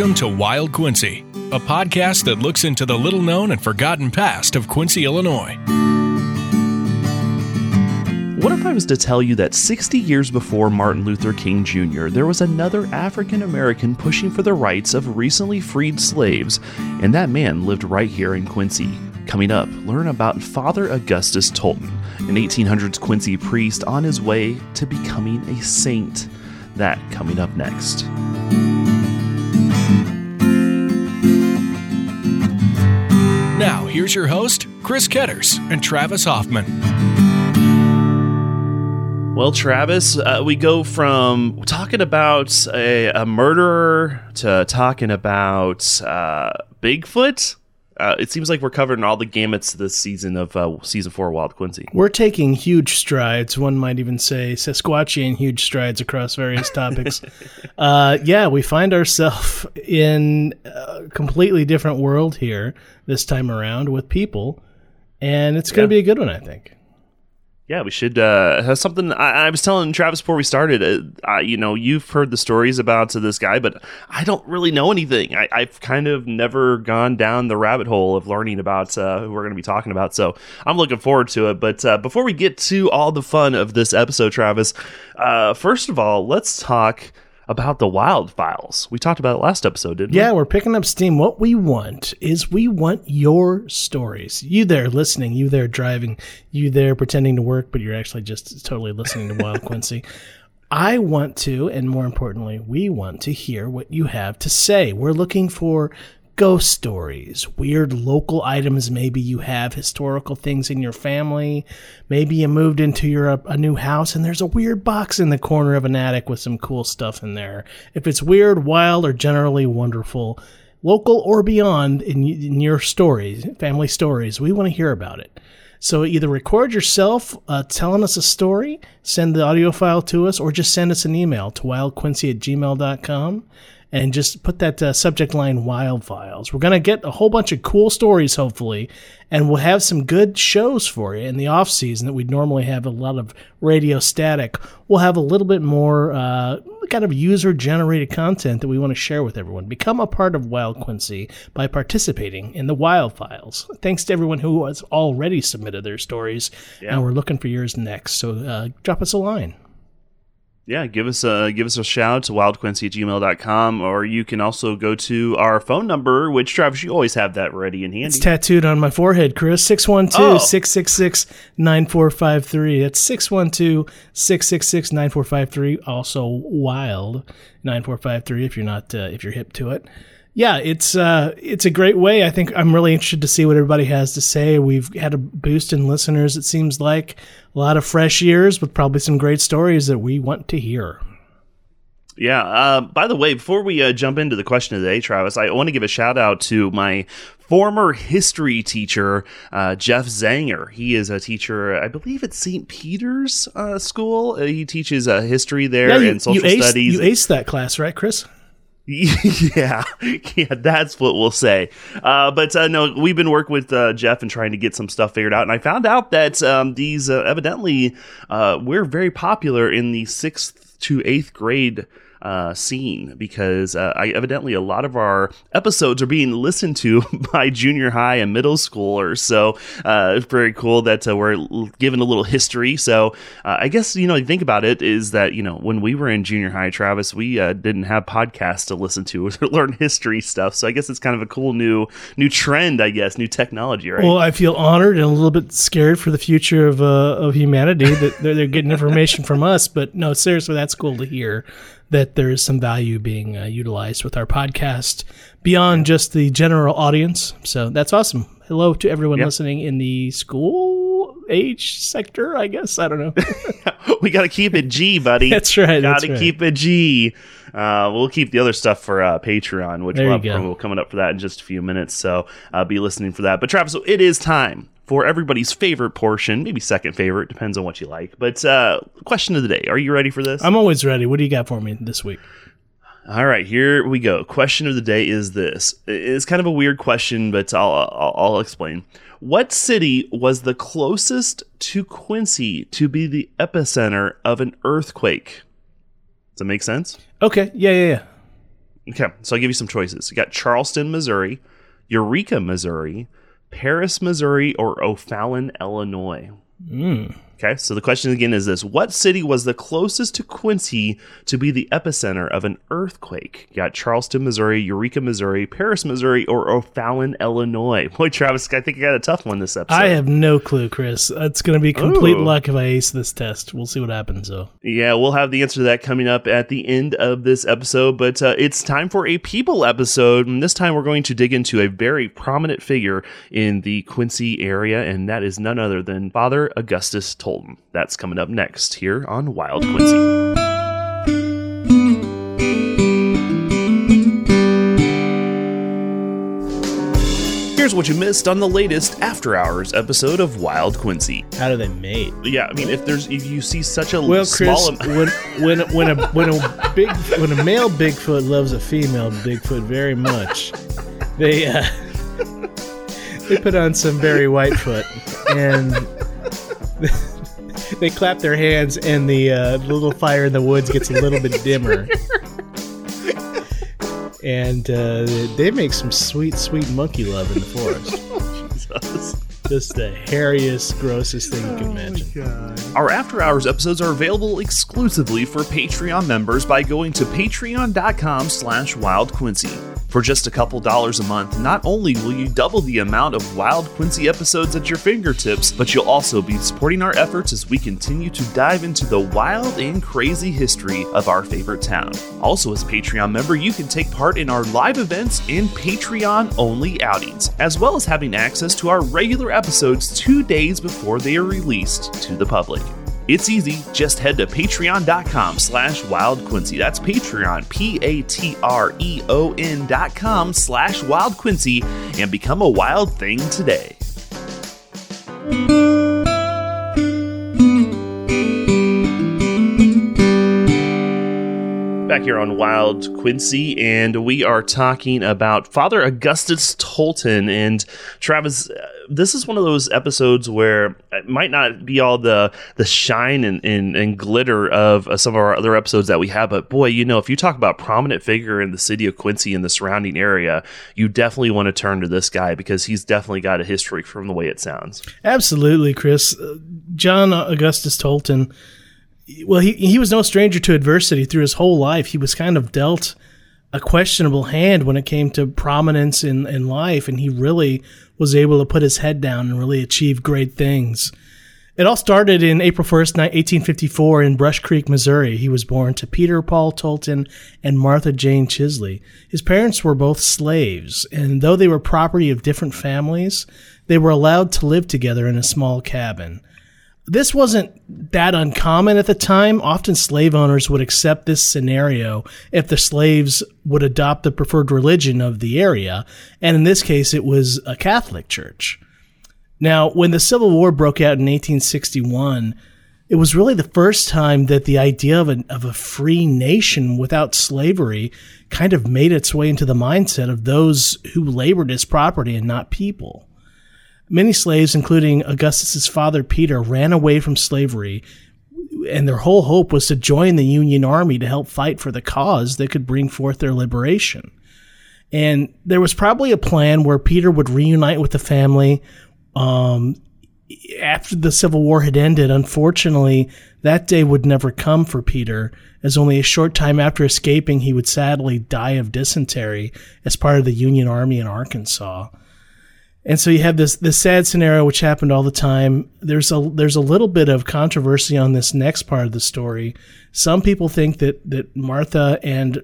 Welcome to Wild Quincy, a podcast that looks into the little known and forgotten past of Quincy, Illinois. What if I was to tell you that 60 years before Martin Luther King Jr., there was another African American pushing for the rights of recently freed slaves, and that man lived right here in Quincy? Coming up, learn about Father Augustus Tolton, an 1800s Quincy priest on his way to becoming a saint. That coming up next. Here's your host, Chris Ketters and Travis Hoffman. Well, Travis, uh, we go from talking about a, a murderer to talking about uh, Bigfoot. Uh, it seems like we're covering all the gamuts this season of uh, season four of Wild Quincy. We're taking huge strides. One might even say Sasquatchian huge strides across various topics. uh, yeah, we find ourselves in a completely different world here this time around with people, and it's going to Yeah. be a good one, I think. Yeah, we should uh, have something. I, I was telling Travis before we started. Uh, you know, you've heard the stories about this guy, but I don't really know anything. I, I've kind of never gone down the rabbit hole of learning about uh, who we're going to be talking about. So I'm looking forward to it. But uh, before we get to all the fun of this episode, Travis, uh, first of all, let's talk about the Wild Files. We talked about it last episode, didn't we? Yeah, we're picking up steam. What we want is we want your stories. You there listening, you there driving, you there pretending to work, but you're actually just totally listening to Wild Quincy. I want to, and more importantly, we want to hear what you have to say. We're looking for ghost stories, weird local items. Maybe you have historical things in your family. Maybe you moved into your a new house and there's a weird box in the corner of an attic with some cool stuff in there. If it's weird, wild, or generally wonderful, local or beyond in, in your stories, family stories, we want to hear about it. So either record yourself uh, telling us a story, send the audio file to us, or just send us an email to wildquincy at gmail.com and just put that uh, subject line wild files. We're going to get a whole bunch of cool stories, hopefully, and we'll have some good shows for you in the off season that we'd normally have a lot of radio static. We'll have a little bit more uh, kind of user generated content that we want to share with everyone. Become a part of Wild Quincy by participating in the Wild Files. Thanks to everyone who has already submitted their stories, and we're looking for yours next. So uh, drop us a line. Yeah give us a give us a shout to wildquincy at gmail.com or you can also go to our phone number which travis you always have that ready and handy It's tattooed on my forehead, Chris. 612 666 9453. That's 612 666 9453. Also wild 9453 if you're not, uh, if you're hip to it. Yeah, it's uh, it's a great way. I think I'm really interested to see what everybody has to say. We've had a boost in listeners. It seems like a lot of fresh ears with probably some great stories that we want to hear. Yeah. Uh, by the way, before we uh, jump into the question of the day, Travis, I want to give a shout out to my former history teacher, uh, Jeff Zanger. He is a teacher, I believe, at St. Peter's uh, School. Uh, he teaches uh, history there you, and social you aced, studies. You aced that class, right, Chris? yeah, yeah, that's what we'll say. Uh, but uh, no, we've been working with uh, Jeff and trying to get some stuff figured out, and I found out that um, these uh, evidently uh, we're very popular in the sixth to eighth grade. Uh, scene because uh, I evidently a lot of our episodes are being listened to by junior high and middle schoolers. So uh, it's very cool that uh, we're given a little history. So uh, I guess you know, you think about it is that you know when we were in junior high, Travis, we uh, didn't have podcasts to listen to or learn history stuff. So I guess it's kind of a cool new new trend. I guess new technology, right? Well, I feel honored and a little bit scared for the future of of humanity that they're, they're getting information from us. But no, seriously, that's cool to hear that there is some value being uh, utilized with our podcast beyond just the general audience. So that's awesome. Hello to everyone Yep. listening in the school age sector. I guess I don't know. we got to keep it G, buddy. That's right, Got to right. keep it G. Uh, we'll keep the other stuff for uh, Patreon, which There we'll have promo coming up for that in just a few minutes. So uh, be listening for that. But Travis, so it is time for everybody's favorite portion, maybe second favorite, depends on what you like. But uh, question of the day: Are you ready for this? I'm always ready. What do you got for me this week? All right, here we go. Question of the day is this. It's kind of a weird question, but I'll, I'll, I'll explain. What city was the closest to Quincy to be the epicenter of an earthquake? Does that make sense? Okay. Yeah, yeah, yeah. Okay, so I'll give you some choices. You got Charleston, Missouri, Eureka, Missouri, Paris, Missouri, or O'Fallon, Illinois. Hmm. Okay, so the question again is this What city was the closest to Quincy to be the epicenter of an earthquake? You got Charleston, Missouri, Eureka, Missouri, Paris, Missouri, or O'Fallon, Illinois. Boy, Travis, I think I got a tough one this episode. I have no clue, Chris. It's going to be complete Ooh. luck if I ace this test. We'll see what happens, though. Yeah, we'll have the answer to that coming up at the end of this episode, but uh, it's time for a people episode. And this time we're going to dig into a very prominent figure in the Quincy area, and that is none other than Father Augustus Tolton. That's coming up next here on Wild Quincy. Here's what you missed on the latest After Hours episode of Wild Quincy. How do they mate? Yeah, I mean, if there's if you see such a Well, small Chris, am- when when when a when a big when a male Bigfoot loves a female Bigfoot very much, they uh, they put on some Barry Whitefoot and they clap their hands, and the uh, little fire in the woods gets a little bit dimmer. And uh, they make some sweet, sweet monkey love in the forest. Just the hairiest, grossest thing you can oh imagine. Our After Hours episodes are available exclusively for Patreon members by going to patreon.com slash wildquincy. For just a couple dollars a month, not only will you double the amount of Wild Quincy episodes at your fingertips, but you'll also be supporting our efforts as we continue to dive into the wild and crazy history of our favorite town. Also, as a Patreon member, you can take part in our live events and Patreon only outings, as well as having access to our regular episodes two days before they are released to the public. It's easy. Just head to patreon.com slash wildquincy. That's Patreon, P-A-T-R-E-O-N dot com slash wildquincy and become a wild thing today. Back here on Wild Quincy, and we are talking about Father Augustus Tolton. And Travis, uh, this is one of those episodes where it might not be all the the shine and, and, and glitter of uh, some of our other episodes that we have, but boy, you know, if you talk about prominent figure in the city of Quincy and the surrounding area, you definitely want to turn to this guy because he's definitely got a history from the way it sounds. Absolutely, Chris. Uh, John Augustus Tolton. Well, he he was no stranger to adversity through his whole life. He was kind of dealt a questionable hand when it came to prominence in, in life, and he really was able to put his head down and really achieve great things. It all started in April 1st, 1854, in Brush Creek, Missouri. He was born to Peter Paul Tolton and Martha Jane Chisley. His parents were both slaves, and though they were property of different families, they were allowed to live together in a small cabin. This wasn't that uncommon at the time. Often slave owners would accept this scenario if the slaves would adopt the preferred religion of the area, and in this case, it was a Catholic church. Now, when the Civil War broke out in 1861, it was really the first time that the idea of, an, of a free nation without slavery kind of made its way into the mindset of those who labored as property and not people. Many slaves, including Augustus's father Peter, ran away from slavery, and their whole hope was to join the Union Army to help fight for the cause that could bring forth their liberation. And there was probably a plan where Peter would reunite with the family um, after the Civil War had ended. Unfortunately, that day would never come for Peter, as only a short time after escaping, he would sadly die of dysentery as part of the Union Army in Arkansas. And so you have this this sad scenario which happened all the time. There's a there's a little bit of controversy on this next part of the story. Some people think that that Martha and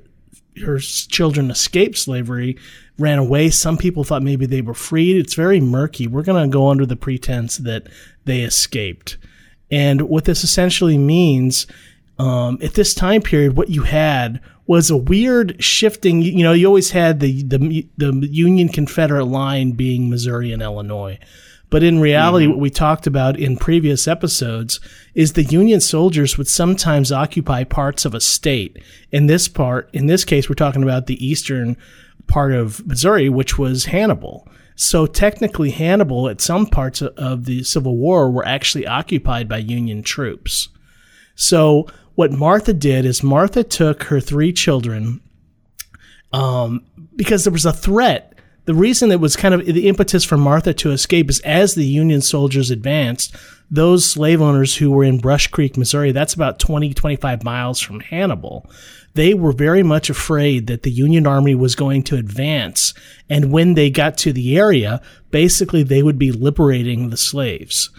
her children escaped slavery, ran away. Some people thought maybe they were freed. It's very murky. We're going to go under the pretense that they escaped. And what this essentially means um, at this time period, what you had was a weird shifting. You know, you always had the the the Union Confederate line being Missouri and Illinois. But in reality, what we talked about in previous episodes is the Union soldiers would sometimes occupy parts of a state. In this part, in this case, we're talking about the eastern part of Missouri, which was Hannibal. So technically, Hannibal, at some parts of the Civil War, were actually occupied by Union troops. So what Martha did is Martha took her three children um, because there was a threat. The reason that was kind of the impetus for Martha to escape is as the Union soldiers advanced, those slave owners who were in Brush Creek, Missouri, that's about 20, 25 miles from Hannibal, they were very much afraid that the Union Army was going to advance. And when they got to the area, basically they would be liberating the slaves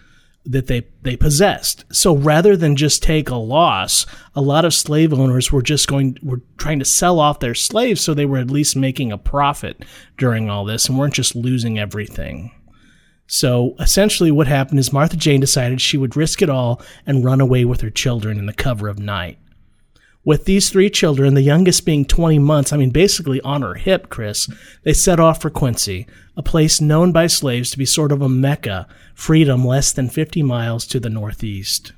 that they, they possessed. So rather than just take a loss, a lot of slave owners were just going, were trying to sell off their slaves so they were at least making a profit during all this and weren't just losing everything. So essentially, what happened is Martha Jane decided she would risk it all and run away with her children in the cover of night. With these three children, the youngest being 20 months, I mean, basically on her hip, Chris, they set off for Quincy, a place known by slaves to be sort of a mecca, freedom less than 50 miles to the northeast.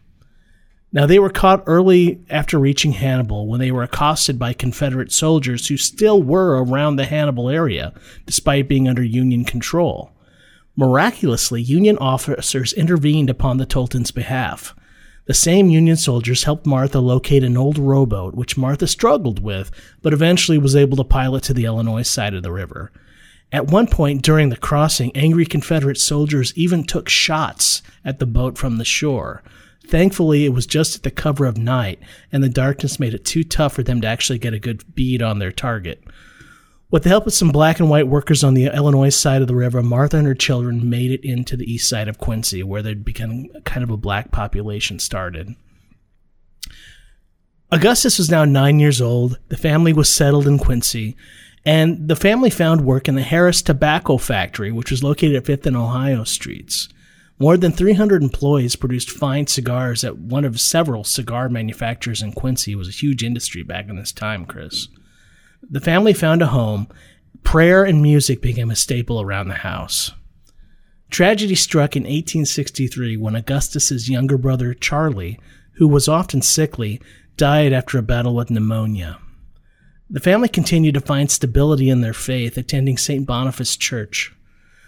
Now, they were caught early after reaching Hannibal when they were accosted by Confederate soldiers who still were around the Hannibal area, despite being under Union control. Miraculously, Union officers intervened upon the Toltons' behalf. The same Union soldiers helped Martha locate an old rowboat, which Martha struggled with, but eventually was able to pilot to the Illinois side of the river. At one point during the crossing, angry Confederate soldiers even took shots at the boat from the shore. Thankfully, it was just at the cover of night, and the darkness made it too tough for them to actually get a good bead on their target. With the help of some black and white workers on the Illinois side of the river, Martha and her children made it into the east side of Quincy, where there'd become kind of a black population started. Augustus was now nine years old. The family was settled in Quincy, and the family found work in the Harris Tobacco Factory, which was located at 5th and Ohio Streets. More than 300 employees produced fine cigars at one of several cigar manufacturers in Quincy. It was a huge industry back in this time, Chris. The family found a home. Prayer and music became a staple around the house. Tragedy struck in 1863 when Augustus's younger brother Charlie, who was often sickly, died after a battle with pneumonia. The family continued to find stability in their faith, attending St. Boniface Church.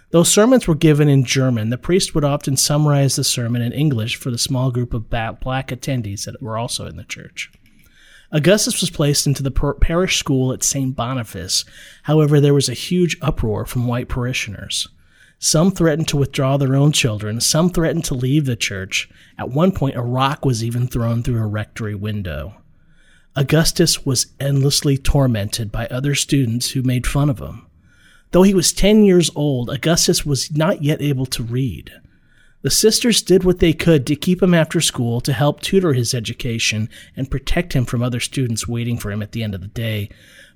Though sermons were given in German, the priest would often summarize the sermon in English for the small group of black attendees that were also in the church. Augustus was placed into the parish school at St. Boniface. However, there was a huge uproar from white parishioners. Some threatened to withdraw their own children, some threatened to leave the church. At one point, a rock was even thrown through a rectory window. Augustus was endlessly tormented by other students who made fun of him. Though he was 10 years old, Augustus was not yet able to read. The sisters did what they could to keep him after school to help tutor his education and protect him from other students waiting for him at the end of the day.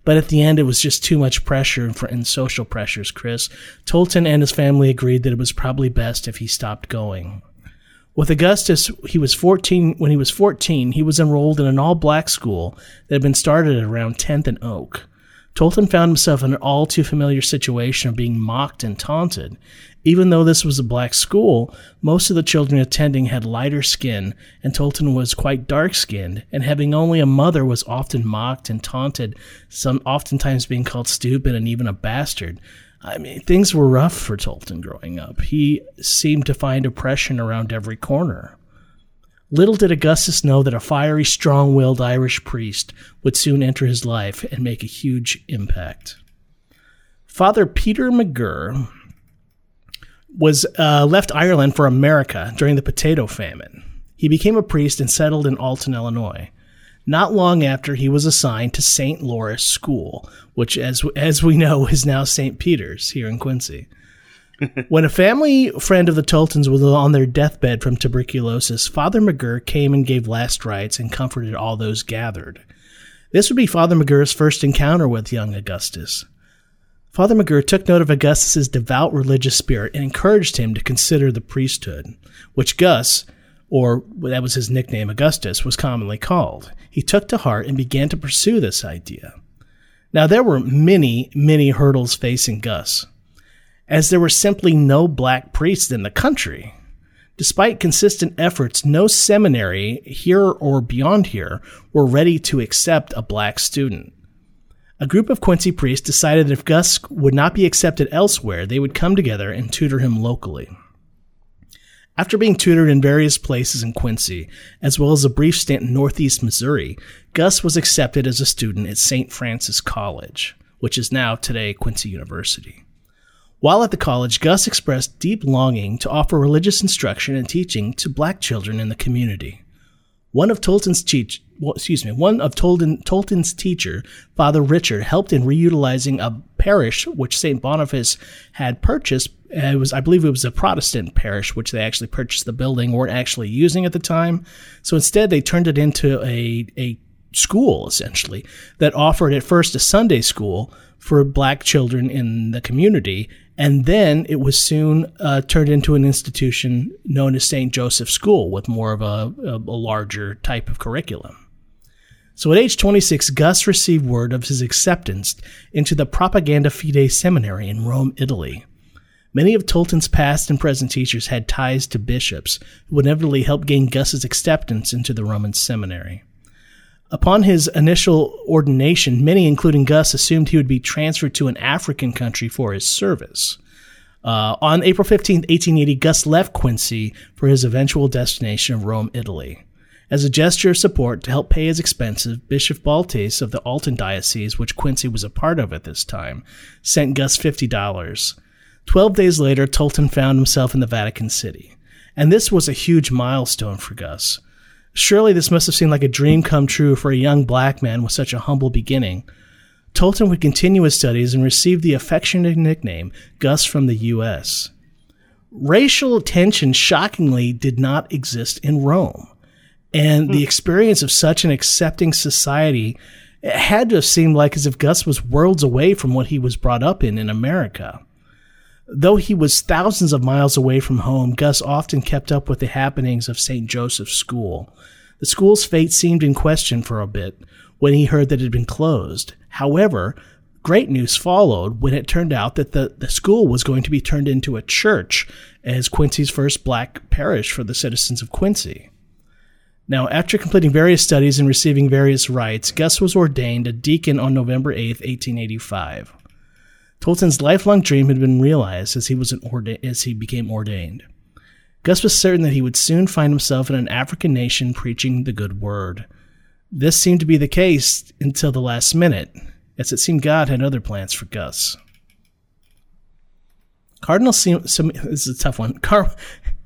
But at the end, it was just too much pressure and social pressures, Chris. Tolton and his family agreed that it was probably best if he stopped going. With Augustus, he was 14. When he was 14, he was enrolled in an all-black school that had been started around 10th and Oak. Tolton found himself in an all too familiar situation of being mocked and taunted. Even though this was a black school, most of the children attending had lighter skin, and Tolton was quite dark skinned, and having only a mother was often mocked and taunted, some oftentimes being called stupid and even a bastard. I mean, things were rough for Tolton growing up. He seemed to find oppression around every corner. Little did Augustus know that a fiery, strong willed Irish priest would soon enter his life and make a huge impact. Father Peter McGirr was uh, left Ireland for America during the potato famine. He became a priest and settled in Alton, Illinois. Not long after, he was assigned to St. Lawrence School, which, as, as we know, is now St. Peter's here in Quincy when a family friend of the Toltons was on their deathbed from tuberculosis, Father McGirr came and gave last rites and comforted all those gathered. This would be Father McGirr's first encounter with young Augustus. Father McGirr took note of Augustus's devout religious spirit and encouraged him to consider the priesthood, which Gus, or that was his nickname, Augustus, was commonly called. He took to heart and began to pursue this idea. Now, there were many, many hurdles facing Gus as there were simply no black priests in the country. Despite consistent efforts, no seminary, here or beyond here, were ready to accept a black student. A group of Quincy priests decided that if Gus would not be accepted elsewhere, they would come together and tutor him locally. After being tutored in various places in Quincy, as well as a brief stint in northeast Missouri, Gus was accepted as a student at St. Francis College which is now today Quincy University. While at the college, Gus expressed deep longing to offer religious instruction and teaching to black children in the community. One of Tolton's teach, well, excuse me, one of Tolton, Tolton's teacher, Father Richard, helped in reutilizing a parish which St. Boniface had purchased. It was, I believe, it was a Protestant parish which they actually purchased the building, weren't actually using at the time. So instead, they turned it into a a school essentially that offered at first a Sunday school for black children in the community and then it was soon uh, turned into an institution known as St. Joseph School with more of a, a, a larger type of curriculum. So at age 26, Gus received word of his acceptance into the Propaganda Fide Seminary in Rome, Italy. Many of Tolton's past and present teachers had ties to bishops who would inevitably help gain Gus's acceptance into the Roman seminary. Upon his initial ordination, many, including Gus, assumed he would be transferred to an African country for his service. Uh, on April 15, 1880, Gus left Quincy for his eventual destination of Rome, Italy. As a gesture of support to help pay his expenses, Bishop Baltes of the Alton Diocese, which Quincy was a part of at this time, sent Gus $50. Twelve days later, Tolton found himself in the Vatican City. And this was a huge milestone for Gus. Surely this must have seemed like a dream come true for a young black man with such a humble beginning. Tolton would continue his studies and receive the affectionate nickname Gus from the U.S. Racial tension shockingly did not exist in Rome. And the hmm. experience of such an accepting society it had to have seemed like as if Gus was worlds away from what he was brought up in in America. Though he was thousands of miles away from home, Gus often kept up with the happenings of St. Joseph's School. The school's fate seemed in question for a bit when he heard that it had been closed. However, great news followed when it turned out that the, the school was going to be turned into a church as Quincy's first black parish for the citizens of Quincy. Now, after completing various studies and receiving various rites, Gus was ordained a deacon on November 8, 1885. Tolton's lifelong dream had been realized as he was orda- as he became ordained. Gus was certain that he would soon find himself in an African nation preaching the good word. This seemed to be the case until the last minute, as it seemed God had other plans for Gus. Cardinal Sim- Sim- this is a tough one. Car-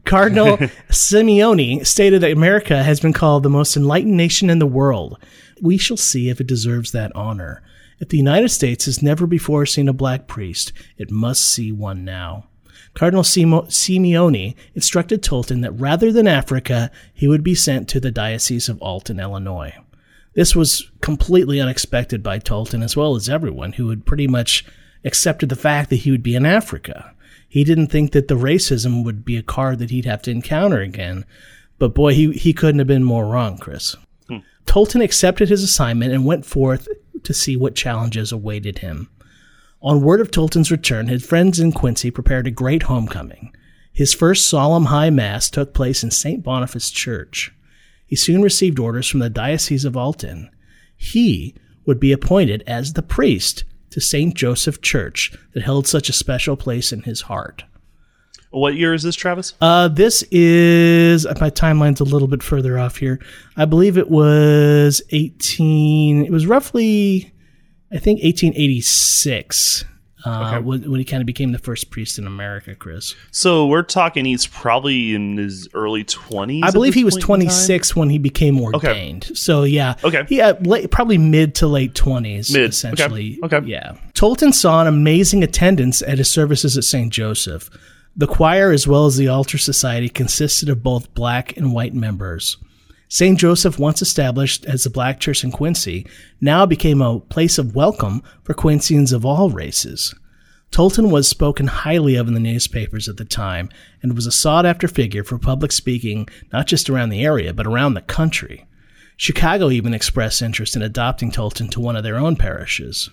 Cardinal Simeoni stated that America has been called the most enlightened nation in the world. We shall see if it deserves that honor. If the United States has never before seen a black priest, it must see one now. Cardinal Simeoni instructed Tolton that rather than Africa, he would be sent to the Diocese of Alton, Illinois. This was completely unexpected by Tolton, as well as everyone who had pretty much accepted the fact that he would be in Africa. He didn't think that the racism would be a card that he'd have to encounter again. But boy, he, he couldn't have been more wrong, Chris. Hmm. Tolton accepted his assignment and went forth to see what challenges awaited him. On word of Tolton's return, his friends in Quincy prepared a great homecoming. His first solemn high mass took place in St. Boniface Church. He soon received orders from the Diocese of Alton. He would be appointed as the priest to St. Joseph Church that held such a special place in his heart. What year is this, Travis? Uh, this is my timeline's a little bit further off here. I believe it was eighteen. It was roughly, I think, eighteen eighty six. Uh, okay. when, when, he kind of became the first priest in America, Chris. So we're talking he's probably in his early 20s. I believe he was 26 when he became ordained. Okay. So yeah, okay, yeah, late, probably mid to late 20s, mid. essentially. Okay. okay, yeah. Tolton saw an amazing attendance at his services at St. Joseph. The choir, as well as the altar society, consisted of both black and white members. St. Joseph, once established as the black church in Quincy, now became a place of welcome for Quincyans of all races. Tolton was spoken highly of in the newspapers at the time and was a sought after figure for public speaking not just around the area, but around the country. Chicago even expressed interest in adopting Tolton to one of their own parishes.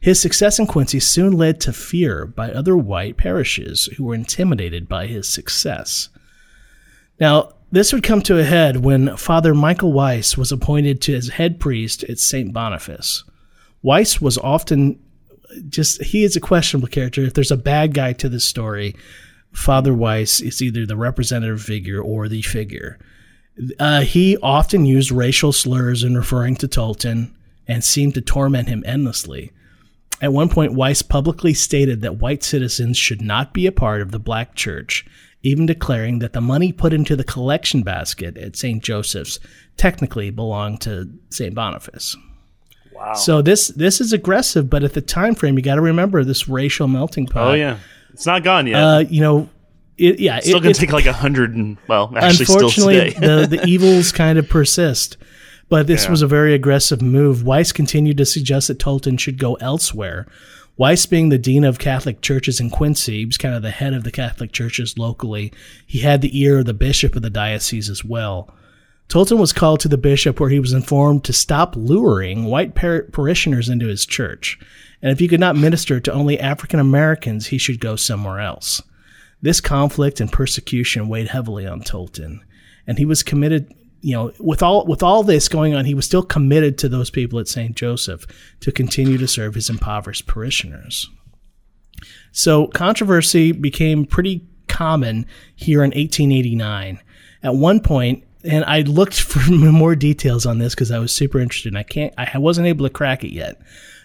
His success in Quincy soon led to fear by other white parishes who were intimidated by his success. Now, this would come to a head when Father Michael Weiss was appointed to as head priest at St. Boniface. Weiss was often just, he is a questionable character. If there's a bad guy to this story, Father Weiss is either the representative figure or the figure. Uh, he often used racial slurs in referring to Tolton and seemed to torment him endlessly. At one point, Weiss publicly stated that white citizens should not be a part of the black church, even declaring that the money put into the collection basket at St. Joseph's technically belonged to St. Boniface. Wow. So this this is aggressive, but at the time frame, you got to remember this racial melting pot. oh yeah, it's not gone yet. Uh, you know, it, yeah, it's still it, gonna take like a hundred and well, actually, still unfortunately, today. the, the evils kind of persist. But this Yeah. was a very aggressive move. Weiss continued to suggest that Tolton should go elsewhere. Weiss, being the dean of Catholic churches in Quincy, he was kind of the head of the Catholic churches locally. He had the ear of the bishop of the diocese as well. Tolton was called to the bishop where he was informed to stop luring white par- parishioners into his church. And if he could not minister to only African Americans, he should go somewhere else. This conflict and persecution weighed heavily on Tolton, and he was committed. You know, with all with all this going on, he was still committed to those people at St. Joseph to continue to serve his impoverished parishioners. So controversy became pretty common here in 1889. At one point, and I looked for more details on this because I was super interested. And I can't, I wasn't able to crack it yet.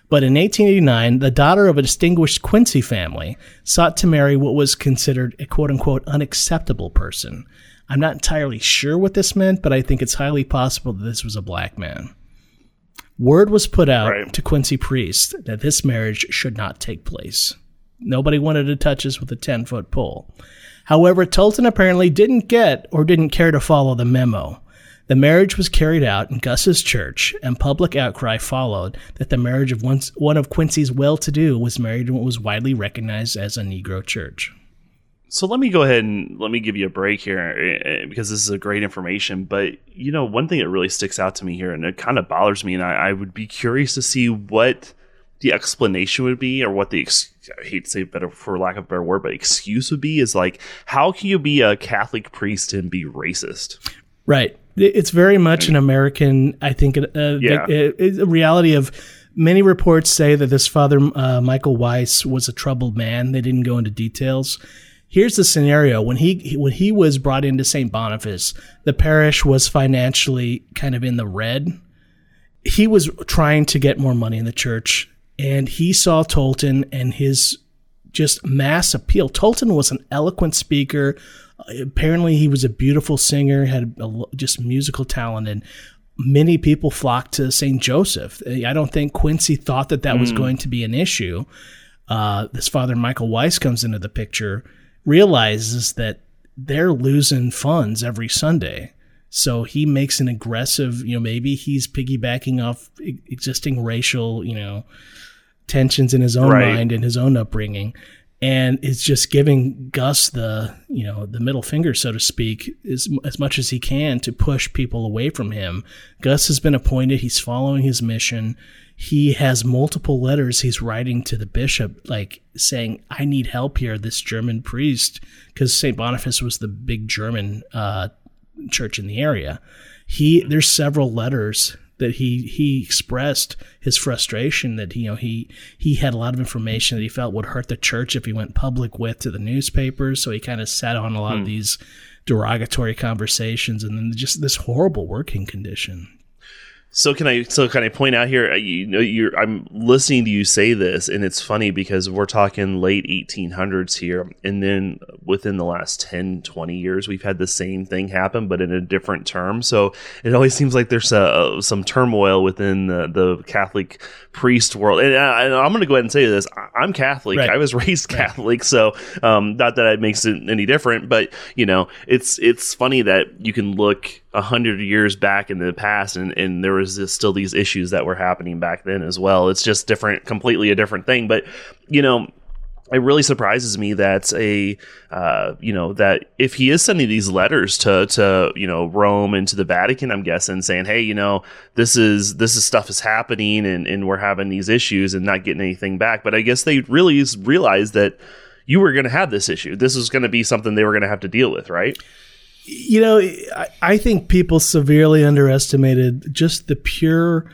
But in 1889, the daughter of a distinguished Quincy family sought to marry what was considered a quote unquote unacceptable person. I'm not entirely sure what this meant, but I think it's highly possible that this was a black man. Word was put out Right. to Quincy Priest that this marriage should not take place. Nobody wanted to touch us with a 10 foot pole. However, Tolton apparently didn't get or didn't care to follow the memo. The marriage was carried out in Gus's church, and public outcry followed that the marriage of one, one of Quincy's well to do was married in what was widely recognized as a Negro church. So let me go ahead and let me give you a break here eh, because this is a great information. But you know, one thing that really sticks out to me here, and it kind of bothers me, and I, I would be curious to see what the explanation would be, or what the ex- I hate to say better for lack of a better word, but excuse would be is like, how can you be a Catholic priest and be racist? Right. It's very much an American, I think, uh, Yeah. the- it's a reality of many reports say that this father, uh, Michael Weiss, was a troubled man. They didn't go into details. Here's the scenario: when he when he was brought into St. Boniface, the parish was financially kind of in the red. He was trying to get more money in the church, and he saw Tolton and his just mass appeal. Tolton was an eloquent speaker. Apparently, he was a beautiful singer, had a, just musical talent, and many people flocked to St. Joseph. I don't think Quincy thought that that was going to be an issue. Uh, this father, Michael Weiss, comes into the picture, realizes that they're losing funds every Sunday. So he makes an aggressive, you know, maybe he's piggybacking off existing racial, you know, tensions in his own Right. mind and his own upbringing and it's just giving Gus the you know the middle finger so to speak as, as much as he can to push people away from him. Gus has been appointed. He's following his mission. He has multiple letters he's writing to the bishop like saying I need help here this German priest because St Boniface was the big German uh, church in the area. He there's several letters that he he expressed his frustration that you know he he had a lot of information that he felt would hurt the church if he went public with to the newspapers. So he kind of sat on a lot of hmm. these derogatory conversations and then just this horrible working condition So can I? So can I point out here? uh, You know, you're. I'm listening to you say this, and it's funny because we're talking late 1800s here, and then within the last 10, 20 years, we've had the same thing happen, but in a different term. So it always seems like there's uh some turmoil within the, the Catholic priest world. And, I, and I'm going to go ahead and say this: I'm Catholic. Right. I was raised Catholic, so um, not that it makes it any different, but you know, it's it's funny that you can look a hundred years back in the past, and, and there was this, still these issues that were happening back then as well. It's just different, completely a different thing. But you know, it really surprises me that a uh, you know that if he is sending these letters to to you know Rome and to the Vatican, I'm guessing saying, hey, you know, this is this is stuff is happening and and we're having these issues and not getting anything back. But I guess they really realized that you were going to have this issue. This was going to be something they were going to have to deal with, right? You know I, I think people severely underestimated just the pure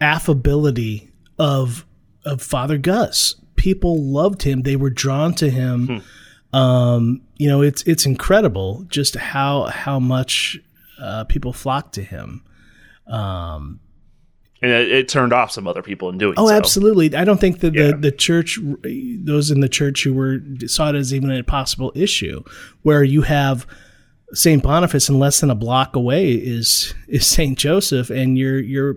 affability of of father gus. People loved him. They were drawn to him. Um you know it's it's incredible just how how much uh, people flocked to him. Um and it, it, turned off some other people in doing oh so. absolutely. I don't think that yeah. the, the church those in the church who were saw it as even a possible issue where you have st boniface and less than a block away is is st joseph and your your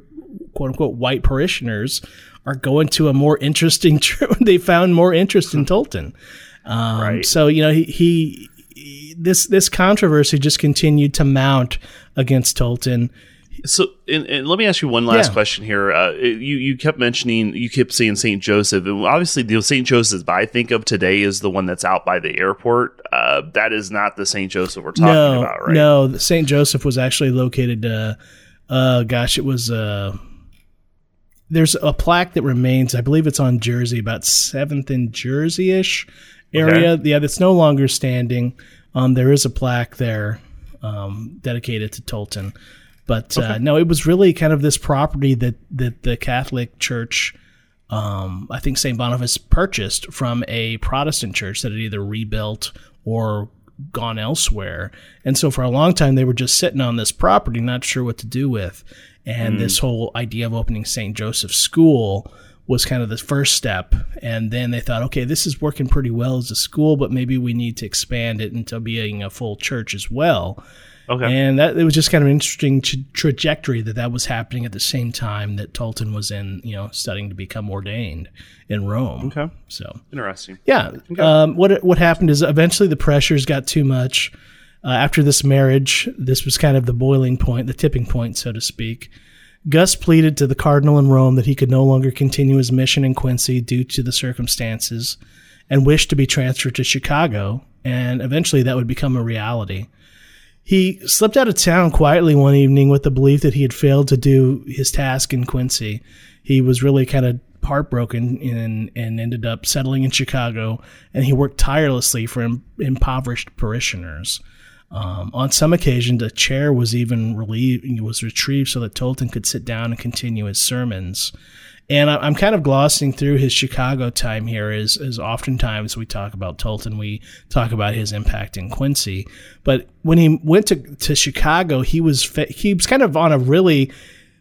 quote unquote white parishioners are going to a more interesting they found more interest in tolton. Um, right. so you know he, he this this controversy just continued to mount against tolton so, and, and, let me ask you one last yeah. question here. Uh, you you kept mentioning, you kept saying St. Joseph, and obviously the St. Joseph I think of today is the one that's out by the airport. Uh, that is not the St. Joseph we're talking no, about, right? No, St. Joseph was actually located. Uh, uh, gosh, it was. Uh, there's a plaque that remains. I believe it's on Jersey, about Seventh and Jersey ish area. Okay. Yeah, that's no longer standing. Um, there is a plaque there um, dedicated to Tolton. But uh, okay. uh, no, it was really kind of this property that that the Catholic Church, um, I think St. Boniface purchased from a Protestant church that had either rebuilt or gone elsewhere. And so for a long time, they were just sitting on this property, not sure what to do with. And mm. this whole idea of opening St. Joseph's School was kind of the first step. And then they thought, okay, this is working pretty well as a school, but maybe we need to expand it into being a full church as well. Okay. And that it was just kind of an interesting tra- trajectory that that was happening at the same time that Tolton was in, you know, studying to become ordained in Rome. Okay. So interesting. Yeah. Okay. Um, what what happened is eventually the pressures got too much. Uh, after this marriage, this was kind of the boiling point, the tipping point, so to speak. Gus pleaded to the cardinal in Rome that he could no longer continue his mission in Quincy due to the circumstances and wished to be transferred to Chicago, and eventually that would become a reality. He slipped out of town quietly one evening with the belief that he had failed to do his task in Quincy. He was really kind of heartbroken and, and ended up settling in Chicago, and he worked tirelessly for Im- impoverished parishioners. Um, on some occasions, a chair was even relieved, was retrieved so that Tolton could sit down and continue his sermons. And I, am kind of glossing through his Chicago time here, as, as oftentimes we talk about Tolton, we talk about his impact in Quincy. But when he went to, to Chicago, he was he was kind of on a really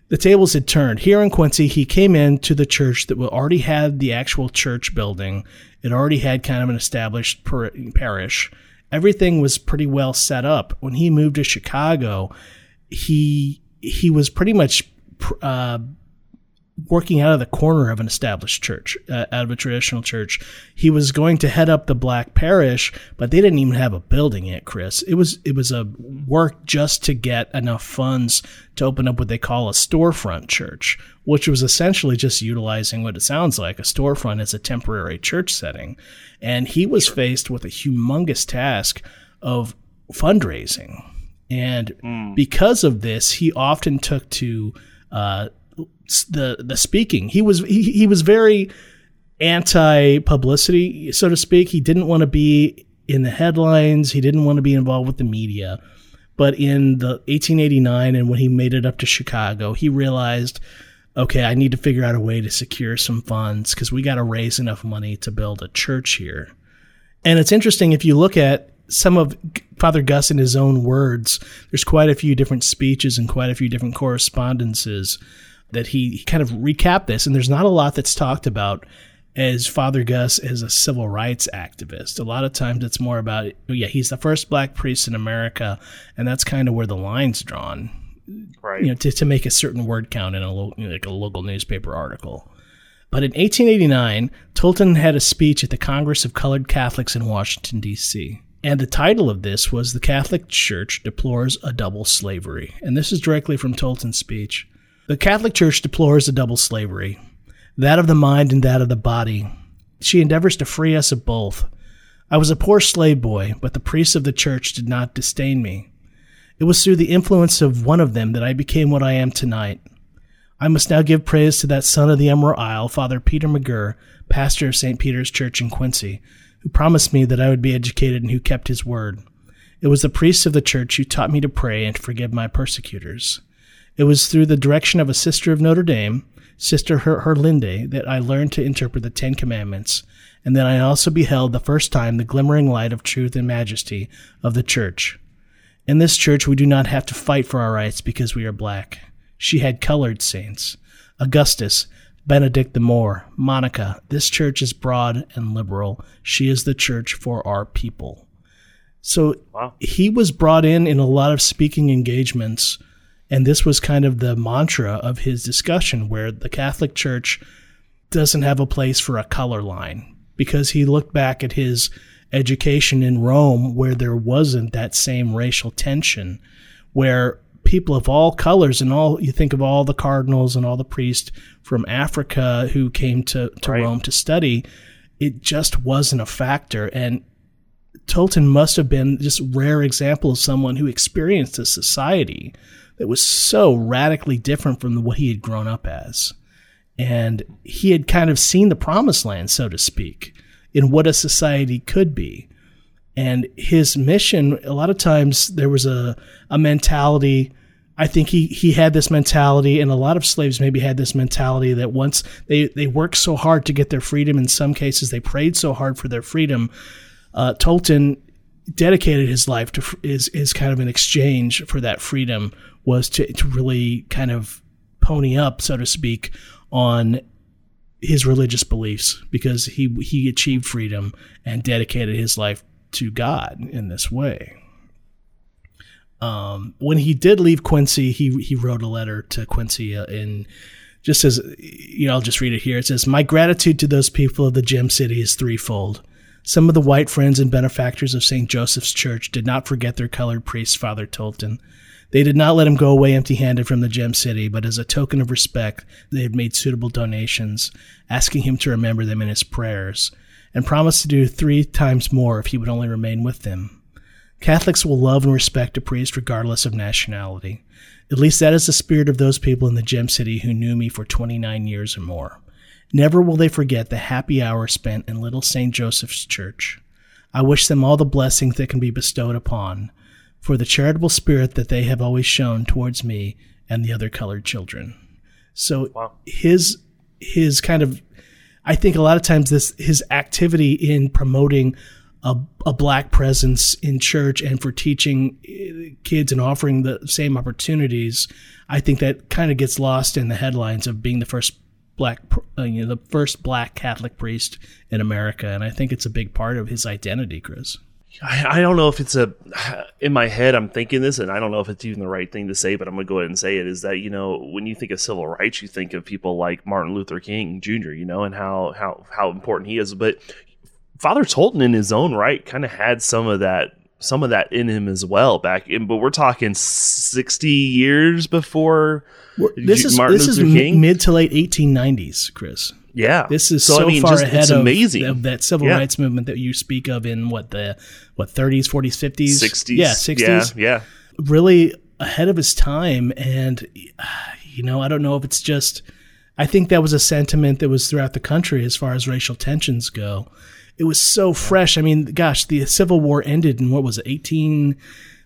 the tables had turned. Here in Quincy, he came into the church that already had the actual church building. It already had kind of an established parish. Everything was pretty well set up. When he moved to Chicago, he he was pretty much uh, working out of the corner of an established church, uh, out of a traditional church. He was going to head up the black parish, but they didn't even have a building yet, Chris. It was it was a work just to get enough funds to open up what they call a storefront church, which was essentially just utilizing what it sounds like a storefront as a temporary church setting. And he was faced with a humongous task of fundraising. And mm. because of this, he often took to uh, the the speaking. He was he, he was very anti publicity, so to speak. He didn't want to be in the headlines. He didn't want to be involved with the media. But in the 1889 and when he made it up to Chicago, he realized, okay, I need to figure out a way to secure some funds because we got to raise enough money to build a church here. And it's interesting if you look at some of Father Gus in his own words, there's quite a few different speeches and quite a few different correspondences that he kind of recapped this, and there's not a lot that's talked about as Father Gus as a civil rights activist. A lot of times it's more about, oh, yeah, he's the first black priest in America, and that's kind of where the line's drawn. Right. You know, to, to make a certain word count in a lo- like a local newspaper article. But in 1889, Tolton had a speech at the Congress of Colored Catholics in Washington, D.C. And the title of this was The Catholic Church Deplores a Double Slavery. And this is directly from Tolton's speech. The Catholic Church deplores a double slavery, that of the mind and that of the body. She endeavors to free us of both. I was a poor slave boy, but the priests of the church did not disdain me. It was through the influence of one of them that I became what I am tonight. I must now give praise to that son of the Emerald Isle, Father Peter McGirr, pastor of St. Peter's Church in Quincy, who promised me that I would be educated and who kept his word. It was the priests of the church who taught me to pray and to forgive my persecutors. It was through the direction of a sister of Notre Dame, Sister Her- Herlinde, that I learned to interpret the Ten Commandments, and then I also beheld the first time the glimmering light of truth and majesty of the Church. In this church, we do not have to fight for our rights because we are black. She had colored saints. Augustus, Benedict the Moor, Monica, this church is broad and liberal. She is the church for our people. So Wow. he was brought in in a lot of speaking engagements, and this was kind of the mantra of his discussion, where the Catholic Church doesn't have a place for a color line because he looked back at his education in Rome where there wasn't that same racial tension, where people of all colors and all you think of all the cardinals and all the priests from Africa who came to, to Right. Rome to study, it just wasn't a factor. And Tolton must have been just a rare example of someone who experienced a society that was so radically different from what he had grown up as. And he had kind of seen the promised land, so to speak, in what a society could be. And his mission, a lot of times there was a, a mentality. I think he, he had this mentality, and a lot of slaves maybe had this mentality that once they, they worked so hard to get their freedom, in some cases they prayed so hard for their freedom, uh, Tolton dedicated his life to is is kind of an exchange for that freedom was to to really kind of pony up, so to speak, on his religious beliefs because he he achieved freedom and dedicated his life to God in this way. Um, when he did leave Quincy, he he wrote a letter to Quincy uh, in just as you know, I'll just read it here. It says, "My gratitude to those people of the Gem City is threefold." Some of the white friends and benefactors of St. Joseph's Church did not forget their colored priest, Father Tolton. They did not let him go away empty handed from the Gem City, but as a token of respect, they had made suitable donations, asking him to remember them in his prayers, and promised to do three times more if he would only remain with them. Catholics will love and respect a priest regardless of nationality. At least that is the spirit of those people in the Gem City who knew me for 29 years or more. Never will they forget the happy hour spent in Little St. Joseph's Church. I wish them all the blessings that can be bestowed upon, for the charitable spirit that they have always shown towards me and the other colored children. So Wow. his his kind of I think a lot of times this his activity in promoting a, a black presence in church and for teaching eh, kids and offering the same opportunities, I think that kind of gets lost in the headlines of being the first black, uh, you know, the first black Catholic priest in America, and I think it's a big part of his identity, Chris. I, I don't know if it's a in my head I'm thinking this and I don't know if it's even the right thing to say but I'm gonna go ahead and say it is that you know when you think of civil rights you think of people like Martin Luther King Jr. you know and how how how important he is but Father Tolton in his own right kind of had some of that some of that in him as well back in but we're talking 60 years before This is Martin this is Luther King? mid to late 1890s, Chris. Yeah. This is so, I mean, far just- ahead of, amazing. of that civil Yeah. rights movement that you speak of in what the what 30s, 40s, 50s, 60s yeah, 60s. yeah yeah. Really ahead of his time and you know i don't know if it's just i think that was a sentiment that was throughout the country as far as racial tensions go. It was so fresh. I mean gosh the civil war ended in what was it 18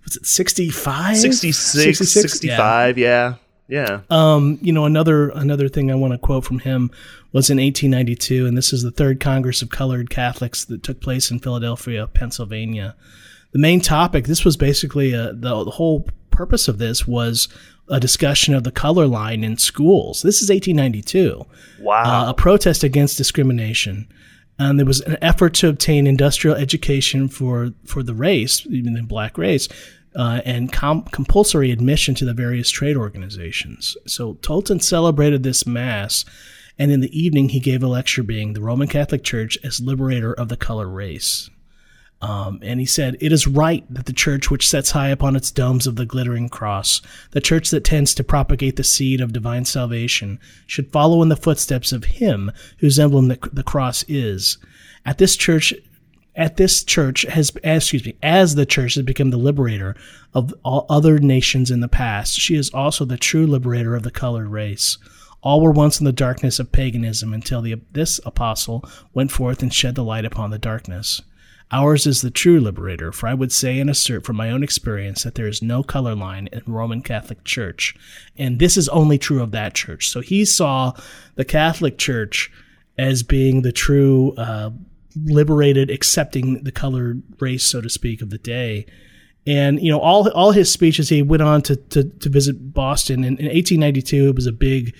was it 65 66, 65 yeah yeah um, you know, another another thing I want to quote from him was in 1892, and this is the third Congress of Colored Catholics that took place in Philadelphia, Pennsylvania. The main topic, this was basically a, the, the whole purpose of this was a discussion of the color line in schools. This is 1892 wow uh, a protest against discrimination. And there was an effort to obtain industrial education for, for the race, even the black race, uh, and com- compulsory admission to the various trade organizations. So Tolton celebrated this mass, and in the evening he gave a lecture being the Roman Catholic Church as liberator of the color race. Um, and he said, It is right that the church which sets high upon its domes of the glittering cross, the church that tends to propagate the seed of divine salvation, should follow in the footsteps of him whose emblem the, the cross is. At this church, at this church has, excuse me, as the church has become the liberator of all other nations in the past, she is also the true liberator of the colored race. All were once in the darkness of paganism until the, this apostle went forth and shed the light upon the darkness. Ours is the true liberator, for I would say and assert from my own experience that there is no color line in Roman Catholic Church. And this is only true of that church. So he saw the Catholic Church as being the true uh, liberated, accepting the colored race, so to speak, of the day. And you know, all all his speeches, he went on to to, to visit Boston. And in 1892, it was a big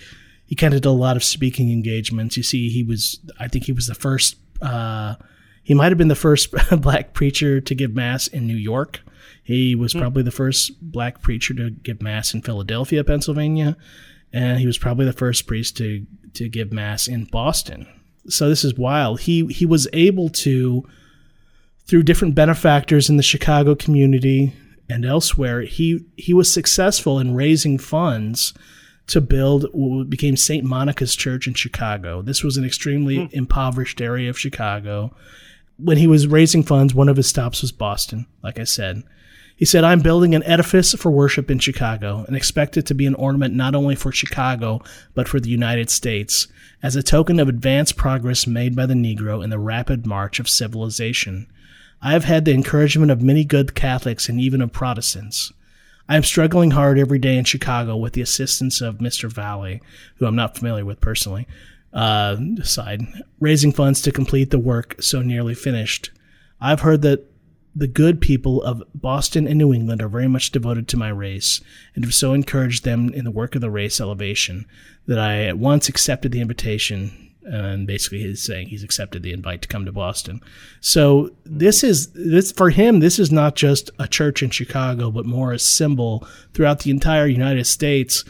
he kind of did a lot of speaking engagements. You see, he was, I think he was the first, uh, he might have been the first black preacher to give mass in New York. He was hmm. probably the first black preacher to give mass in Philadelphia, Pennsylvania, and he was probably the first priest to to give mass in Boston. So this is wild. He he was able to through different benefactors in the Chicago community and elsewhere, he he was successful in raising funds to build what became St. Monica's Church in Chicago. This was an extremely hmm. impoverished area of Chicago. When he was raising funds, one of his stops was Boston, like I said. He said, I'm building an edifice for worship in Chicago and expect it to be an ornament not only for Chicago, but for the United States, as a token of advanced progress made by the Negro in the rapid march of civilization. I have had the encouragement of many good Catholics and even of Protestants. I am struggling hard every day in Chicago with the assistance of Mr. Valley, who I'm not familiar with personally, uh, side, raising funds to complete the work so nearly finished. I've heard that the good people of Boston and New England are very much devoted to my race and have so encouraged them in the work of the race elevation that I at once accepted the invitation and basically he's saying he's accepted the invite to come to Boston. So this is this for him. This is not just a church in Chicago, but more a symbol throughout the entire United States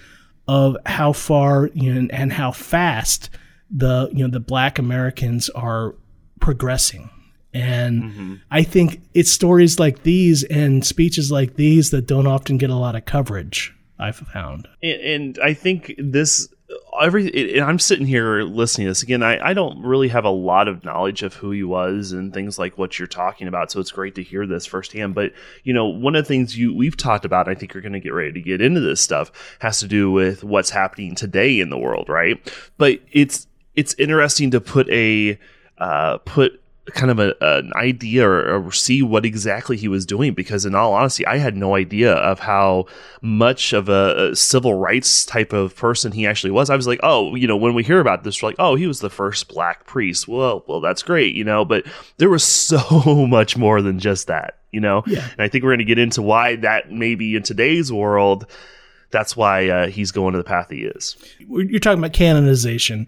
of how far you know, and how fast the you know the Black Americans are progressing. And mm-hmm. I think it's stories like these and speeches like these that don't often get a lot of coverage. I've found, and, and I think this every I'm sitting here listening to this again. I, I don't really have a lot of knowledge of who he was and things like what you're talking about, so it's great to hear this firsthand. But you know, one of the things you we've talked about, I think you're going to get ready to get into this stuff, has to do with what's happening today in the world, right? But it's it's interesting to put a uh, put kind of a, an idea or, or, see what exactly he was doing because in all honesty i had no idea of how much of a, a, civil rights type of person he actually was. I was like oh you know when we hear about this we're like oh he was the first black priest. Well well that's great you know but there was so much more than just that you know? Yeah. and i think we're going to get into why that maybe in today's world. That's why uh, he's going to the path he is. You're talking about canonization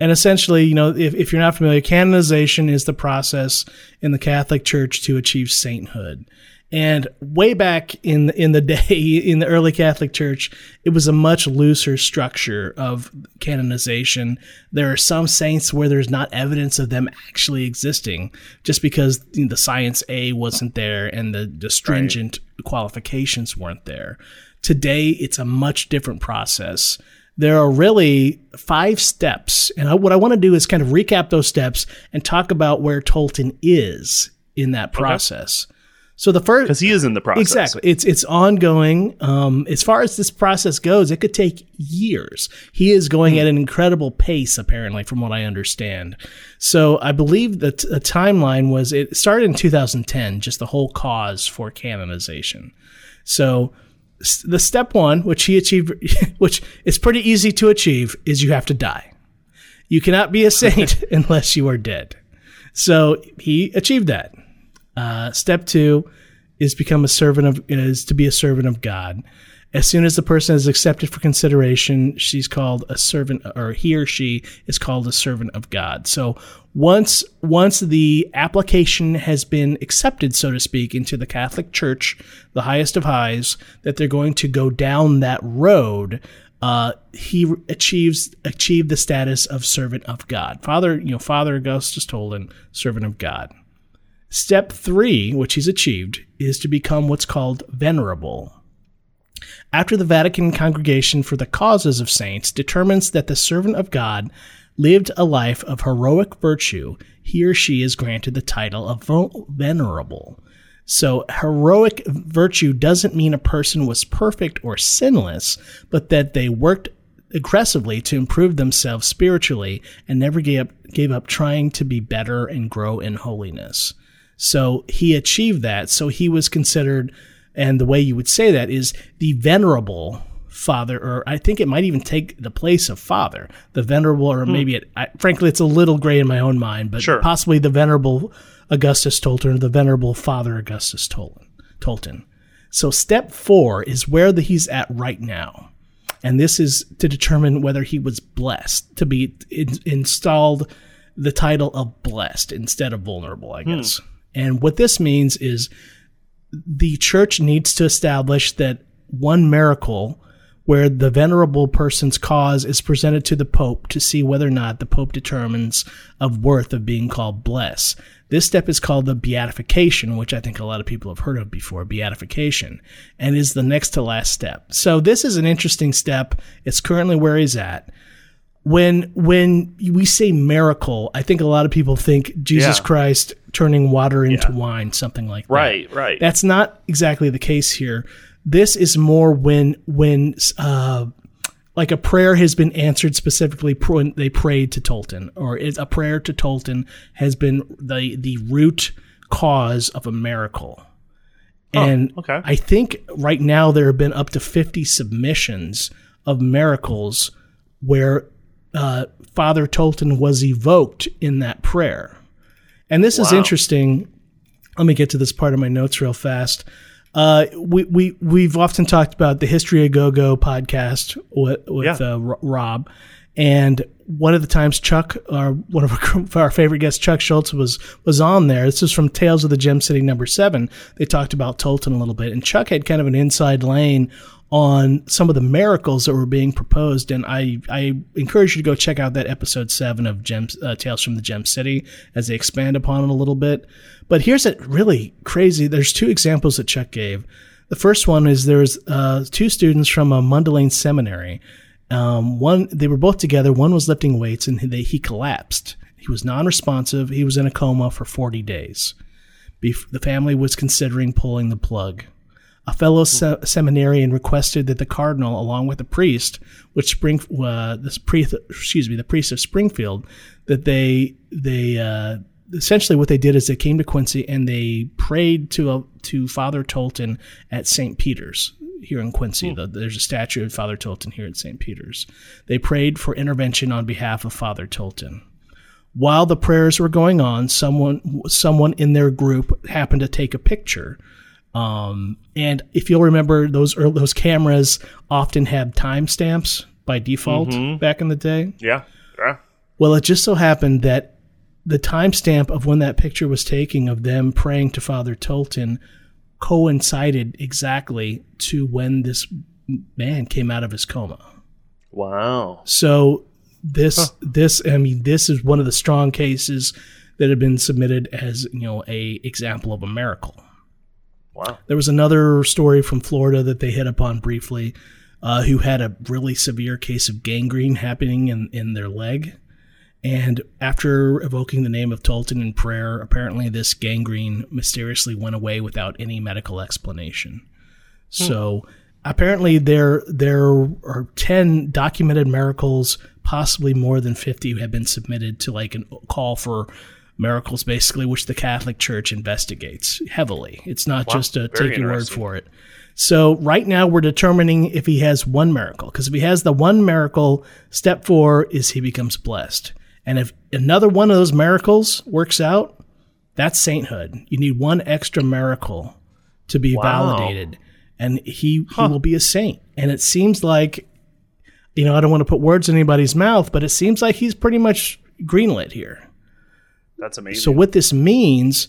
and essentially, you know, if, if you're not familiar, canonization is the process in the Catholic Church to achieve sainthood. And way back in the, in the day, in the early Catholic Church, it was a much looser structure of canonization. There are some saints where there's not evidence of them actually existing, just because the science A wasn't there and the, the stringent right. qualifications weren't there. Today, it's a much different process there are really five steps. And I, what I want to do is kind of recap those steps and talk about where Tolton is in that process. Okay. So the first, because he is in the process, exactly. It's it's ongoing. Um, as far as this process goes, it could take years. He is going mm. at an incredible pace, apparently, from what I understand. So I believe that the timeline was it started in 2010, just the whole cause for canonization. So the step one, which he achieved, which is pretty easy to achieve, is you have to die. You cannot be a saint unless you are dead. So he achieved that. Uh, step two is become a servant of is to be a servant of God. As soon as the person is accepted for consideration, she's called a servant, or he or she is called a servant of God. So once once the application has been accepted, so to speak, into the Catholic Church, the highest of highs, that they're going to go down that road. Uh, he achieves achieved the status of servant of God. Father, you know, Father Augustus Tolton, servant of God. Step three, which he's achieved, is to become what's called venerable. After the Vatican Congregation for the Causes of Saints determines that the servant of God lived a life of heroic virtue, he or she is granted the title of venerable. So, heroic virtue doesn't mean a person was perfect or sinless, but that they worked aggressively to improve themselves spiritually and never gave up, gave up trying to be better and grow in holiness. So, he achieved that. So, he was considered and the way you would say that is the venerable father, or I think it might even take the place of father. The venerable, or hmm. maybe it, I, frankly, it's a little gray in my own mind, but sure. possibly the venerable Augustus Tolton or the venerable father Augustus Tolton. Tolton. So step four is where the, he's at right now. And this is to determine whether he was blessed, to be in, installed the title of blessed instead of vulnerable, I guess. And what this means is the church needs to establish that one miracle where the venerable person's cause is presented to the pope to see whether or not the pope determines of worth of being called bless. This step is called the beatification, which I think a lot of people have heard of before, beatification, and is the next to last step. So this is an interesting step. It's currently where he's at. When when we say miracle, I think a lot of people think Jesus Yeah. Christ turning water into wine, something like that. Right, right. That's not exactly the case here. This is more when when uh, like a prayer has been answered specifically when they prayed to Tolton, or is a prayer to Tolton has been the the root cause of a miracle. and okay. I think right now there have been up to fifty submissions of miracles where uh, Father Tolton was evoked in that prayer. And this is interesting. Let me get to this part of my notes real fast. Uh, we, we, we've often talked about the History of Go Go podcast with, with Yeah. uh, Rob. And one of the times Chuck, our, one of our, our favorite guests, Chuck Schultz, was was on there. This is from Tales of the Gem City number seven. They talked about Tolton a little bit. And Chuck had kind of an inside lane on some of the miracles that were being proposed. And I, I encourage you to go check out that episode seven of uh, Tales from the Gem City as they expand upon it a little bit. But here's a really crazy. There's two examples that Chuck gave. The first one is there's uh, two students from a Mundelein seminary. Um, one, they were both together. One was lifting weights, and they, he collapsed. He was non-responsive. He was in a coma for 40 days. Bef- the family was considering pulling the plug. A fellow se- seminarian requested that the cardinal, along with the priest, which Spring, uh, this priest, excuse me, the priest of Springfield, that they they uh, essentially what they did is they came to Quincy and they prayed to a, to Father Tolton at St. Peter's here in Quincy. The, there's a statue of Father Tolton here at St. Peter's. They prayed for intervention on behalf of Father Tolton while the prayers were going on, someone someone in their group happened to take a picture. Um, and if you'll remember, those ear- those cameras often had timestamps by default back in the day. yeah. Yeah. Well, it just so happened that the timestamp of when that picture was taken of them praying to Father Tolton coincided exactly to when this man came out of his coma. Wow. So this this I mean this is one of the strong cases that have been submitted as you know a example of a miracle. Wow. There was another story from Florida that they hit upon briefly, uh, who had a really severe case of gangrene happening in in their leg, and after evoking the name of Tolton in prayer, apparently this gangrene mysteriously went away without any medical explanation. So apparently there there are 10 documented miracles possibly more than 50 have been submitted to like a call for miracles basically which the catholic church investigates heavily. It's not just a take your word for it. So right now we're determining if he has one miracle because if he has the one miracle step four is he becomes blessed. And if another one of those miracles works out that's sainthood. You need one extra miracle to be Wow. validated. And he, he will be a saint. And it seems like you know i don't want to put words in anybody's mouth but it seems like he's pretty much greenlit here That's amazing. so what this means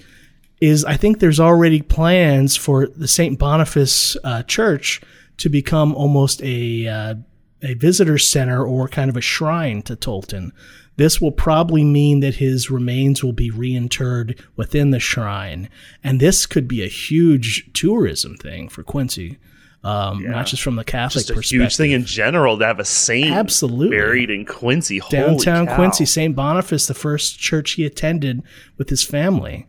is i think there's already plans for the st boniface uh, church to become almost a uh, a visitor center or kind of a shrine to tolton. This will probably mean that his remains will be reinterred within the shrine. And this could be a huge tourism thing for quincy um, not just from the catholic Just a perspective huge thing in general to have a saint Absolutely. buried in Quincy. Holy downtown. Quincy, St. Boniface, the first church he attended with his family.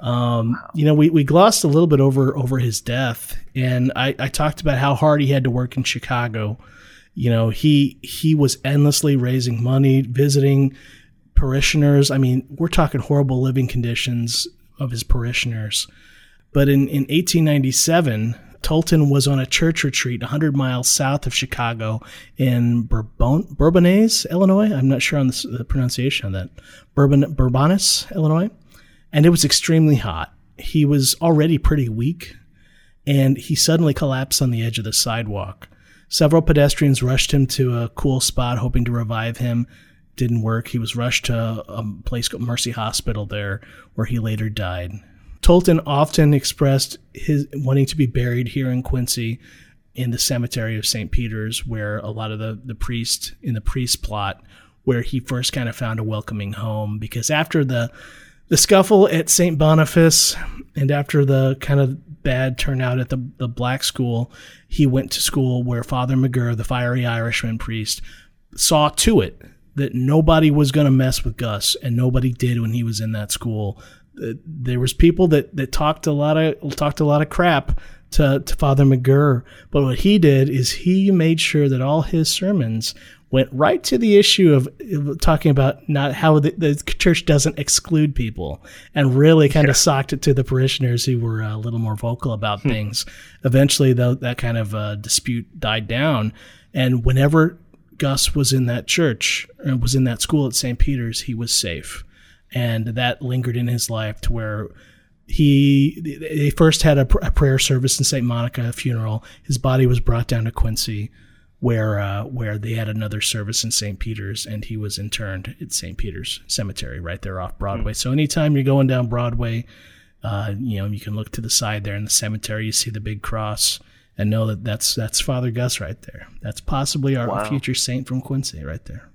Um, You know, we, we glossed a little bit over over his death, and I, I talked about how hard he had to work in Chicago. You know, he he was endlessly raising money, visiting parishioners. I mean, we're talking horrible living conditions of his parishioners. But in, in 1897, Tolton was on a church retreat 100 miles south of Chicago in Bourbon, Bourbonnais, Illinois. I'm not sure on the, the pronunciation of that. Bourbon, Bourbonnais, Illinois. And it was extremely hot. He was already pretty weak, and he suddenly collapsed on the edge of the sidewalk. Several pedestrians rushed him to a cool spot, hoping to revive him. Didn't work. He was rushed to a place called Mercy Hospital there, where he later died. Tolton often expressed his wanting to be buried here in Quincy in the cemetery of St. Peter's, where a lot of the, the priest in the priest plot, where he first kind of found a welcoming home. Because after the the scuffle at St. Boniface and after the kind of bad turnout at the, the black school, he went to school where Father McGirr, the fiery Irishman priest, saw to it that nobody was going to mess with Gus, and nobody did when he was in that school. There was people that, that talked a lot of talked a lot of crap to, to Father McGirr, but what he did is he made sure that all his sermons went right to the issue of, of talking about not how the, the, church doesn't exclude people and really kind yeah. of socked it to the parishioners who were a little more vocal about hmm. things. Eventually, though, that kind of uh, dispute died down. And whenever Gus was in that church, or was in that school at St. Peter's, he was safe. And that lingered in his life to where he they first had a, a prayer service in St. Monica funeral. His body was brought down to Quincy where uh, where they had another service in St. Peter's, and he was interned at St. Peter's Cemetery right there off Broadway. Mm. So anytime you're going down Broadway, uh, you know you can look to the side there in the cemetery. You see the big cross, and know that that's that's Father Gus right there. That's possibly our wow. future saint from Quincy right there.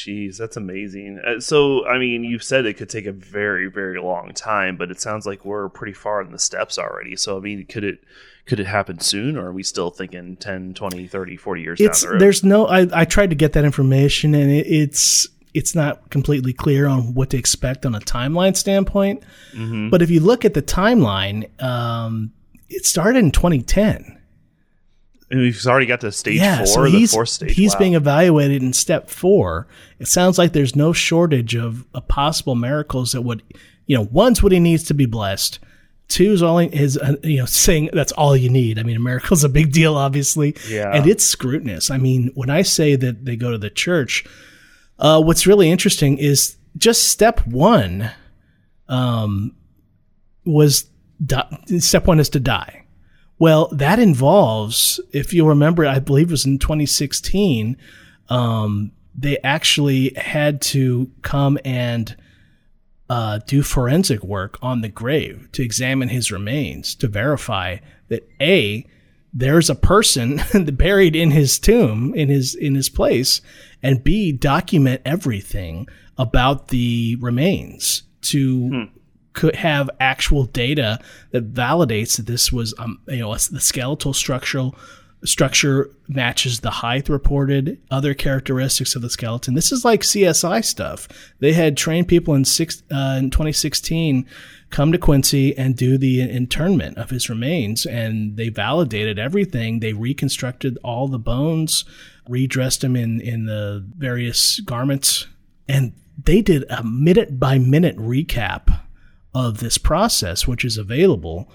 Jeez, that's amazing. Uh, so, I mean, you've said it could take a very, very long time, but it sounds like we're pretty far in the steps already. So, I mean, could it could it happen soon or are we still thinking 10 20 30 40 years it's, down the there's no I, I tried to get that information and it, it's it's not completely clear on what to expect on a timeline standpoint mm-hmm. but if you look at the timeline um, it started in 2010 and he's already got to stage yeah, four, so he's, stage. He's wow. being evaluated in step four. It sounds like there's no shortage of, of possible miracles that would, you know, one's what he needs to be blessed. Two is all is uh, you know saying that's all you need. I mean, a miracle's a big deal, obviously, yeah. and it's scrutinous. I mean, when I say that they go to the church, uh, what's really interesting is just step one. Um, was di- step one is to die. Well, that involves, if you'll remember, I believe it was in 2016. Um, they actually had to come and uh, do forensic work on the grave to examine his remains to verify that a there's a person buried in his tomb in his in his place and b document everything about the remains to hmm. Could have actual data that validates that this was um, you know the skeletal structural structure matches the height reported, other characteristics of the skeleton. This is like CSI stuff. They had trained people in six uh, in 2016 come to Quincy and do the internment of his remains, and they validated everything. They reconstructed all the bones, redressed him in in the various garments, and they did a minute by minute recap of this process, which is available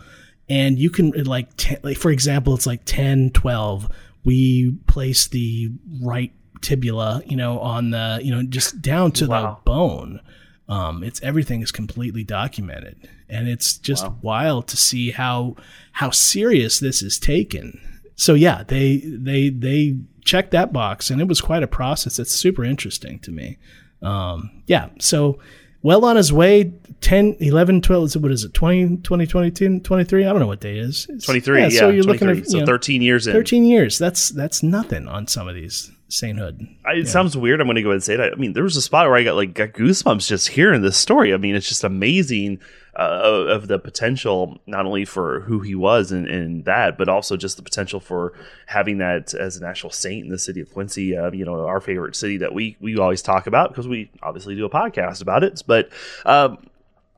and you can like, ten, like for example it's like 10 12 we place the right tibula you know on the you know just down to wow. the bone. Um, it's everything is completely documented and it's just wow. wild to see how how serious this is taken. So yeah they they they checked that box and it was quite a process. It's super interesting to me. Um, yeah so well on his way 10 11 12 what is it 20 20 22 23 i don't know what day is. It's, 23 yeah, yeah, so you're looking at so know, 13 years in. 13 years. That's that's nothing on some of these sainthood I, it yeah. sounds weird. I'm going to go ahead and say that. I mean there was a spot where i got like got goosebumps just hearing this story. I mean it's just amazing uh, of the potential not only for who he was and, that, but also just the potential for having that as an actual saint in the city of Quincy. Uh, you know, our favorite city that we we always talk about because we obviously do a podcast about it. But um,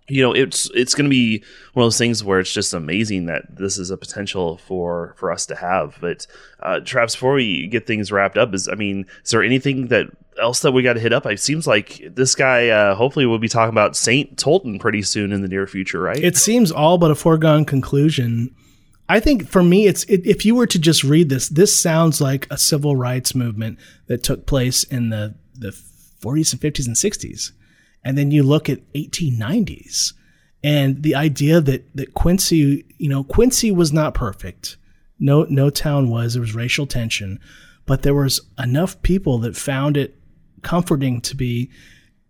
you know it's it's going to be one of those things where it's just amazing that this is a potential for for us to have. But uh travis before we get things wrapped up is i mean is there anything that else that we got to hit up? It seems like this guy uh hopefully we'll be talking about saint tolton pretty soon in the near future right? It seems all but a foregone conclusion. I think for me, it's it, if you were to just read this, this sounds like a civil rights movement that took place in the the 40s and 50s and 60s and then you look at 1890s and the idea that that Quincy, you know, Quincy was not perfect. No, no town was. There was racial tension, but there was enough people that found it comforting to be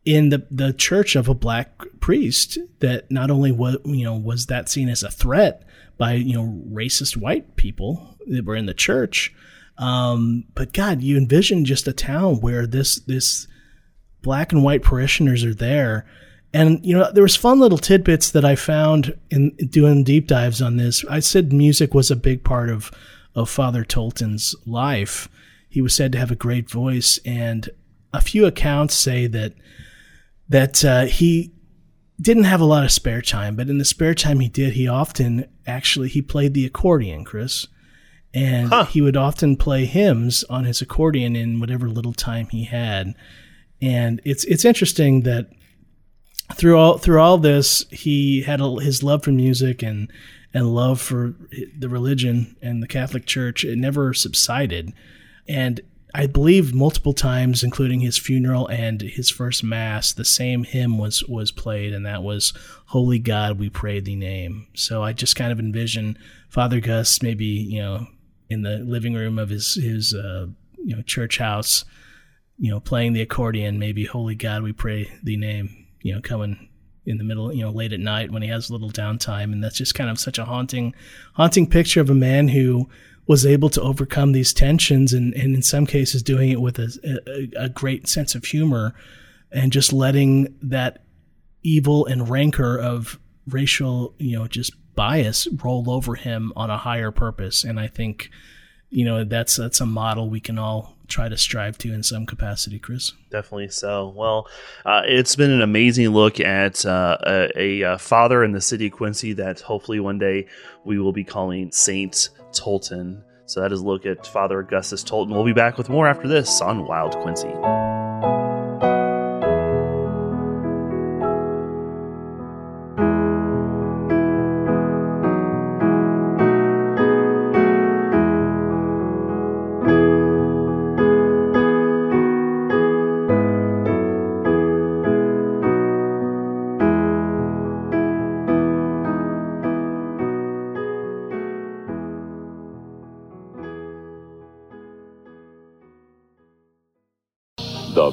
in the, the church of a black priest that not only was you know was that seen as a threat by you know racist white people that were in the church um, but god you envision just a town where this this black and white parishioners are there and you know there was fun little tidbits that i found in doing deep dives on this i said music was a big part of of father tolton's life he was said to have a great voice and a few accounts say that that uh, he didn't have a lot of spare time, but in the spare time he did, he often actually he played the accordion, Chris, and huh. he would often play hymns on his accordion in whatever little time he had. And it's it's interesting that through all through all this, he had a, his love for music and and love for the religion and the Catholic Church. It never subsided, and I believe multiple times, including his funeral and his first mass, the same hymn was was played, and that was "Holy God, we pray Thee name." So I just kind of envision Father Gus maybe you know in the living room of his his uh, you know church house, you know playing the accordion, maybe "Holy God, we pray the name," you know coming in the middle, you know, late at night when he has a little downtime, and that's just kind of such a haunting, haunting picture of a man who was able to overcome these tensions and, and in some cases doing it with a, a, a great sense of humor and just letting that evil and rancor of racial, you know, just bias roll over him on a higher purpose. And I think, you know, that's that's a model we can all try to strive to in some capacity, Chris. Definitely so. Well, uh, it's been an amazing look at uh, a, a, uh, father in the city of Quincy that hopefully one day we will be calling Saint Tolton. So that is a look at Father Augustus Tolton. We'll be back with more after this on Wild Quincy.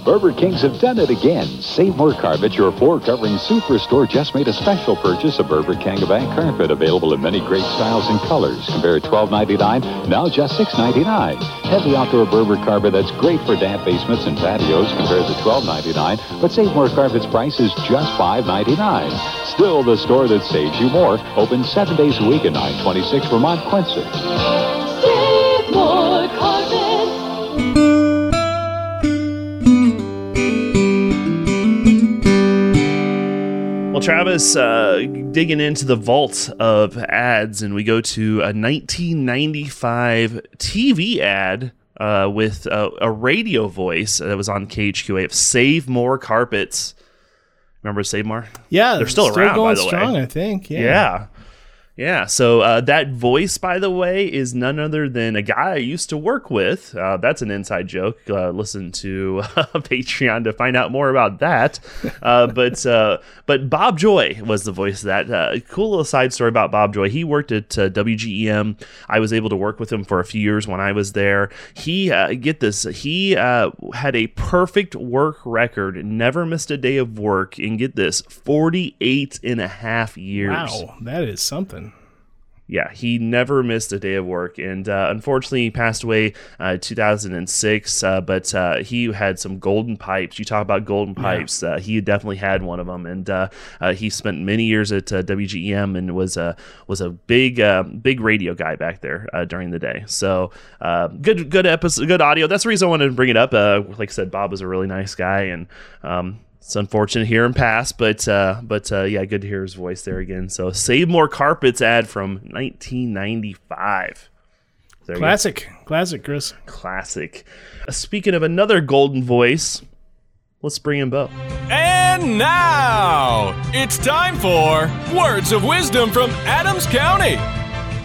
Berber Kings have done it again. Save more carpet. Your floor covering superstore just made a special purchase of Berber Kangabang carpet available in many great styles and colors. Compare $12.99, now just $6.99. Heavy outdoor Berber carpet that's great for damp basements and patios compared to $12.99, but Save More Carpet's price is just $5.99. Still the store that saves you more. Open seven days a week at 926 Vermont Quincy. Travis uh, digging into the vault of ads, and we go to a 1995 TV ad uh, with a, a, radio voice that was on KHQA of Save More Carpets. Remember Save More? Yeah, they're still, still around. Going by the strong, way, I think. Yeah. yeah. Yeah, so uh, that voice, by the way, is none other than a guy I used to work with. Uh, that's an inside joke. Uh, listen to Patreon to find out more about that. Uh, but uh, but Bob Joy was the voice of that. Uh, cool little side story about Bob Joy. He worked at WGEM. I was able to work with him for a few years when I was there. He get this. He had a perfect work record. Never missed a day of work. And get this, 48 and a half years. Wow, that is something yeah, he never missed a day of work, and uh, unfortunately, he passed away uh, 2006. Uh, but uh, he had some golden pipes. You talk about golden pipes. Yeah. Uh, he definitely had one of them, and uh, he spent many years at WGEM and was a was a big big radio guy back there during the day. So good good episode, good audio. That's the reason I wanted to bring it up. like I said, Bob was a really nice guy, and um, it's unfortunate here hear him pass, but uh, but uh, yeah, good to hear his voice there again. So save more carpets ad from 1995. Classic, classic, Chris. Classic. Uh, speaking of another golden voice, let's bring in Bo. And now it's time for words of wisdom from Adams County.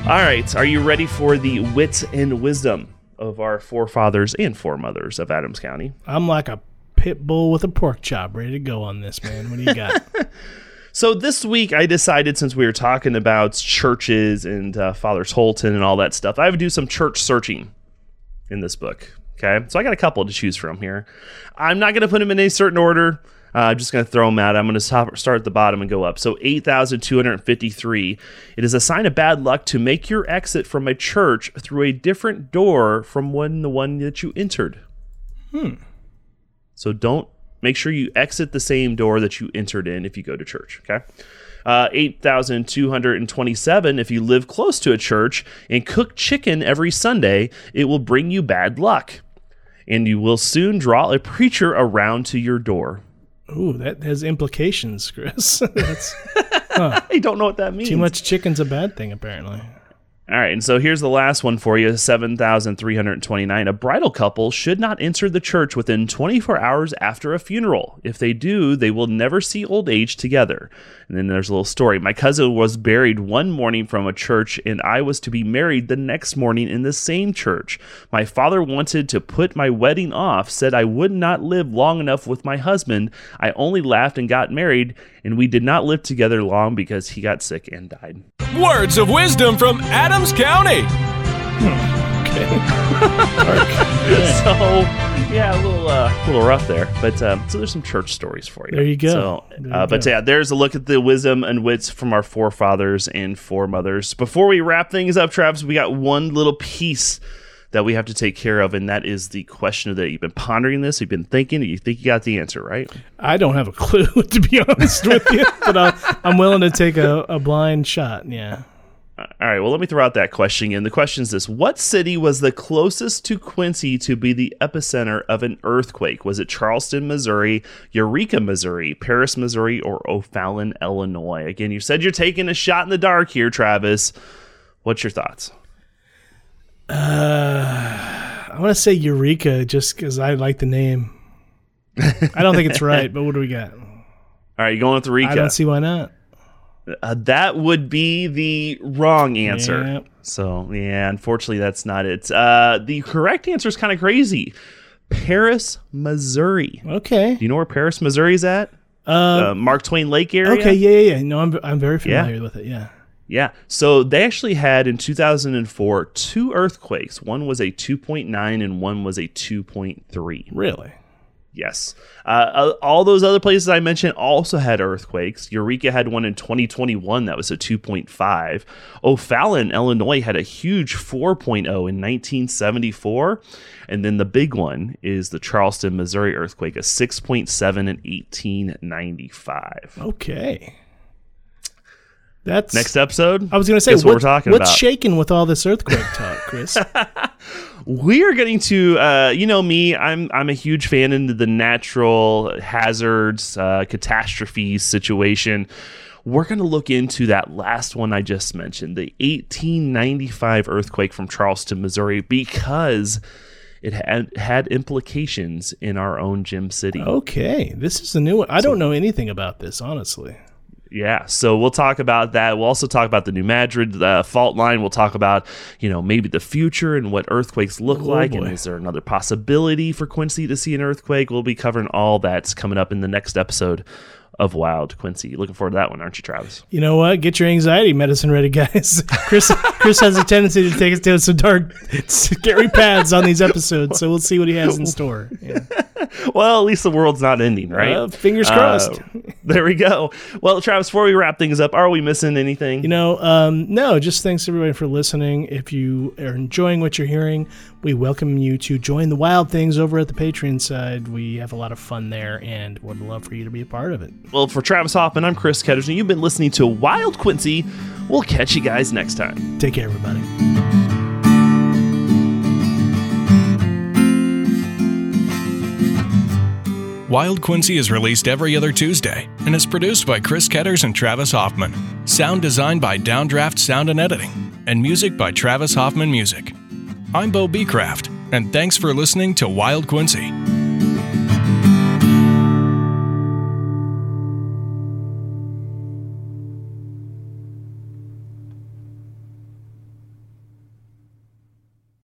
All right, are you ready for the wit and wisdom of our forefathers and foremothers of Adams County? I'm like a pit bull with a pork chop ready to go on this, man. What do you got? So this week, I decided since we were talking about churches and uh, Father Tolton and all that stuff, I would do some church searching in this book. Okay, so I got a couple to choose from here. I'm not going to put them in a certain order. Uh, I'm just going to throw them out. I'm going to start at the bottom and go up. So 8,253. It is a sign of bad luck to make your exit from a church through a different door from when the one that you entered. Hmm. So don't make sure you exit the same door that you entered in if you go to church. Okay. Uh, 8,227. If you live close to a church and cook chicken every Sunday, it will bring you bad luck. And you will soon draw a preacher around to your door. Ooh, that has implications, Chris. That's I don't know what that means. too much chicken's a bad thing, apparently. All right, and so here's the last one for you 7,329. A bridal couple should not enter the church within 24 hours after a funeral. If they do, they will never see old age together. And then there's a little story. My cousin was buried one morning from a church, and I was to be married the next morning in the same church. My father wanted to put my wedding off, said I would not live long enough with my husband. I only laughed and got married, and we did not live together long because he got sick and died. Words of wisdom from Adams County. Hmm. so yeah, a little uh, little rough there, but um, so there's some church stories for you. There you go. So, There uh, you but go. yeah, there's a look at the wisdom and wits from our forefathers and foremothers. Before we wrap things up, Travis, we got one little piece that we have to take care of, and that is the question of the day. You've been pondering this, you've been thinking, you think you got the answer, right? I don't have a clue, to be honest with you, but I'll, I'm willing to take a, a blind shot. Yeah. All right, well, let me throw out that question again. The question is this What city was the closest to Quincy to be the epicenter of an earthquake? Was it Charleston, Missouri, Eureka, Missouri, Paris, Missouri, or O'Fallon, Illinois? Again, you said you're taking a shot in the dark here, Travis. What's your thoughts? I want to say Eureka just because I like the name. I don't think it's right, but what do we got? All right, you going with Eureka? I don't see why not. Uh, that would be the wrong answer. Yep. So, yeah, unfortunately, that's not it. Uh, the correct answer is kind of crazy Paris, Missouri. Okay. Do you know where Paris, Missouri is at? Uh, uh, Mark Twain Lake area. okay. Yeah, yeah, yeah. No, I'm, I'm very Yeah. familiar with it. Yeah. Yeah. So they actually had in 2004 two earthquakes. One was a 2.9 and one was a 2.3. Really? Yes. Uh, uh, all those other places I mentioned also had earthquakes. Eureka had one in 2021 that was a 2.5. O'Fallon, Illinois had a huge 4.0 in 1974. And then the big one is the Charleston, Missouri earthquake, a 6.7 in 1895. Okay. That's Next episode. I was going to say, guess what we're talking what's about. shaking with all this earthquake talk, Chris? we are getting to uh, you know me i'm i'm a huge fan into the natural hazards uh, catastrophes situation we're going to look into that last one i just mentioned the 1895 earthquake from charleston missouri because it had had implications in our own Gem City okay, this is a new one. I don't know anything about this, honestly. Yeah, so we'll talk about that. We'll also talk about the New Madrid uh, fault line. We'll talk about, you know, maybe the future and what earthquakes look like. And is there another possibility for Quincy to see an earthquake? We'll be covering all that's coming up in the next episode of Wild Quincy. Looking forward to that one, aren't you, Travis? You know what? Get your anxiety medicine ready, guys. Chris Chris has a tendency to take us down some dark, scary paths on these episodes, so we'll see what he has in store. Yeah. Well, at least the world's not ending, right? Uh, fingers Uh, crossed. there we go. Well, Travis, before we wrap things up, are we missing anything? You know, um, no, just thanks everybody for listening. If you are enjoying what you're hearing, we welcome you to join the Wild Things over at the Patreon side. We have a lot of fun there and would love for you to be a part of it. well, for Travis Hoffman, I'm Chris Ketterson. You've been listening to Wild Quincy. We'll catch you guys next time. Take care, everybody. Wild Quincy is released every other Tuesday and is produced by Chris Ketters and Travis Hoffman. Sound designed by Downdraft Sound and Editing, and music by Travis Hoffman Music. I'm Bo Beecraft, and thanks for listening to Wild Quincy.